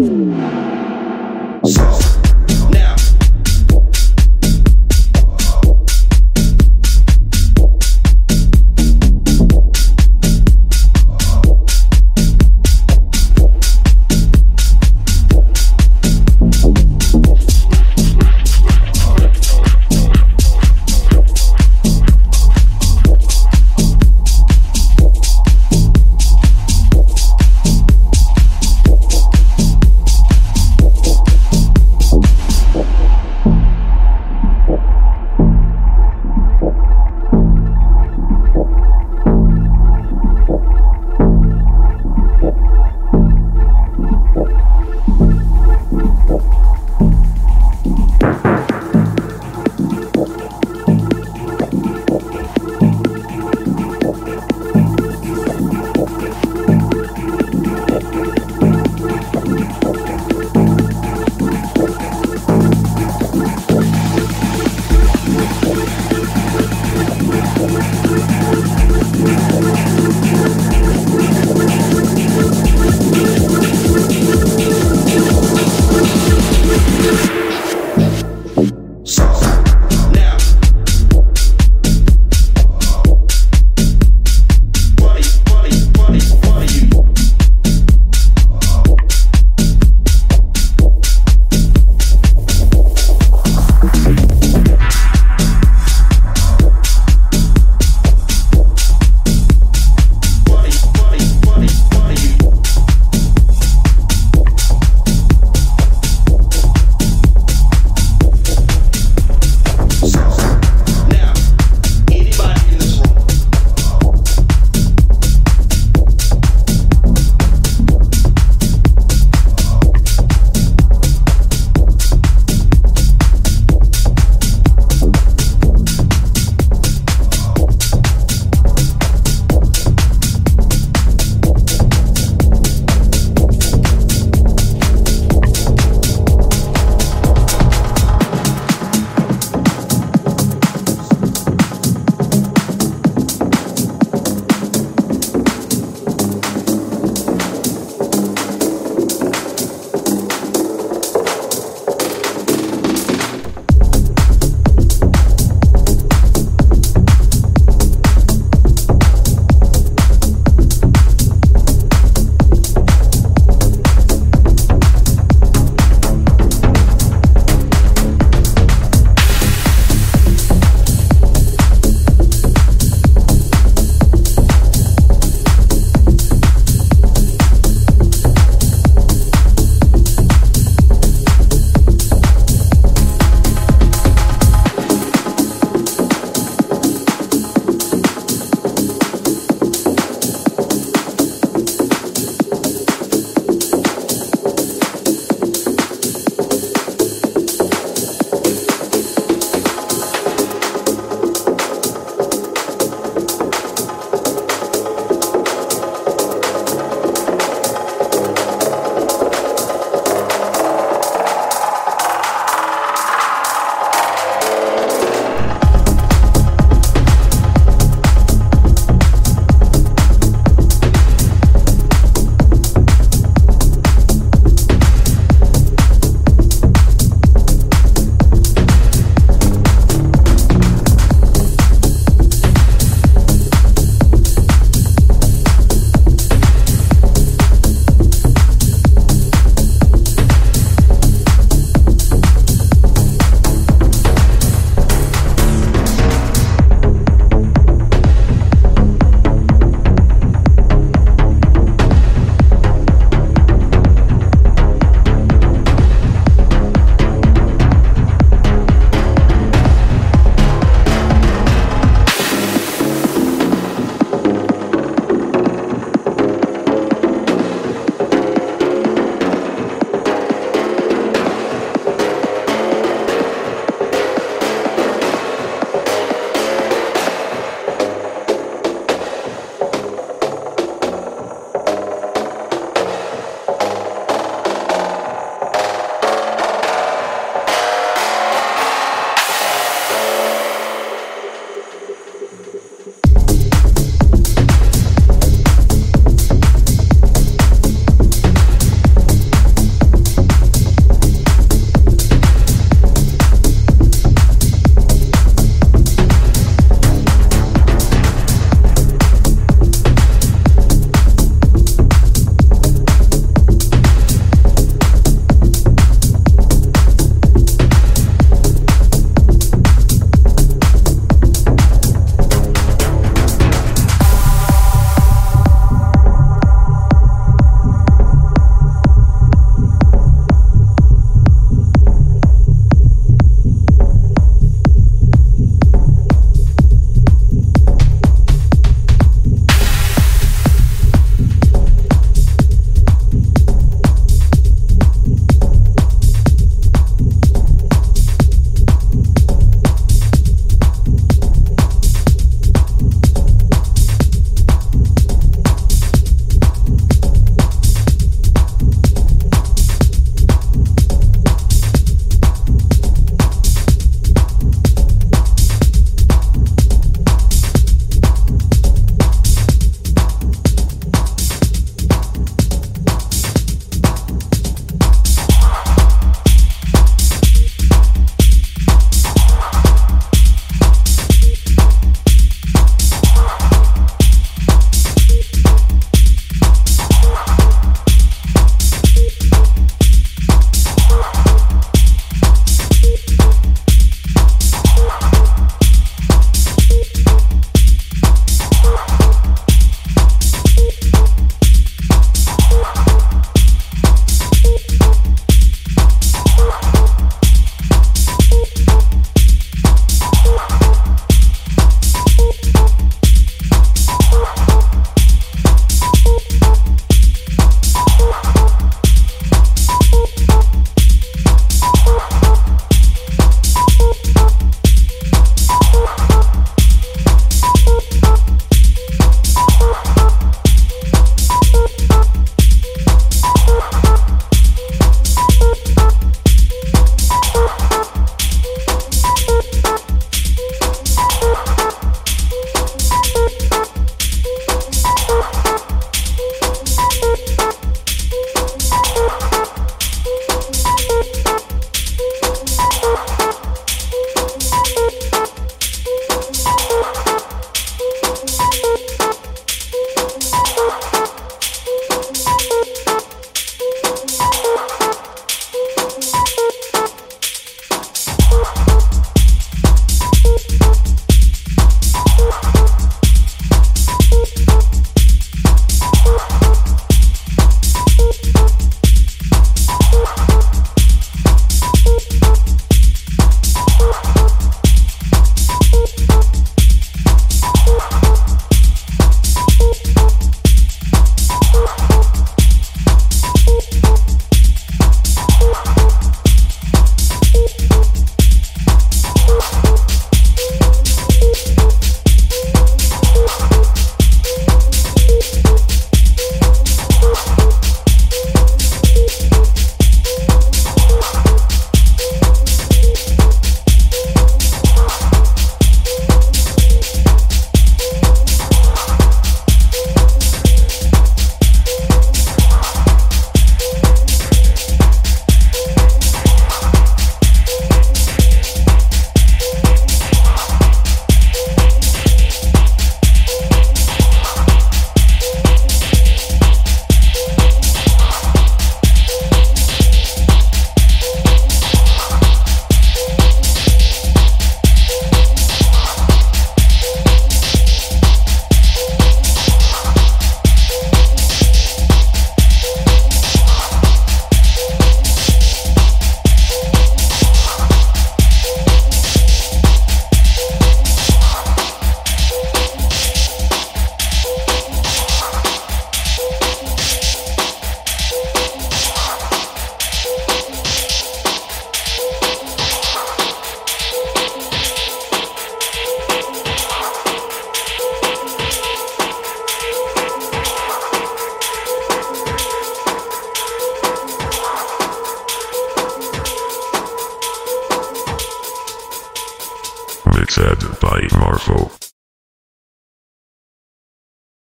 Ooh.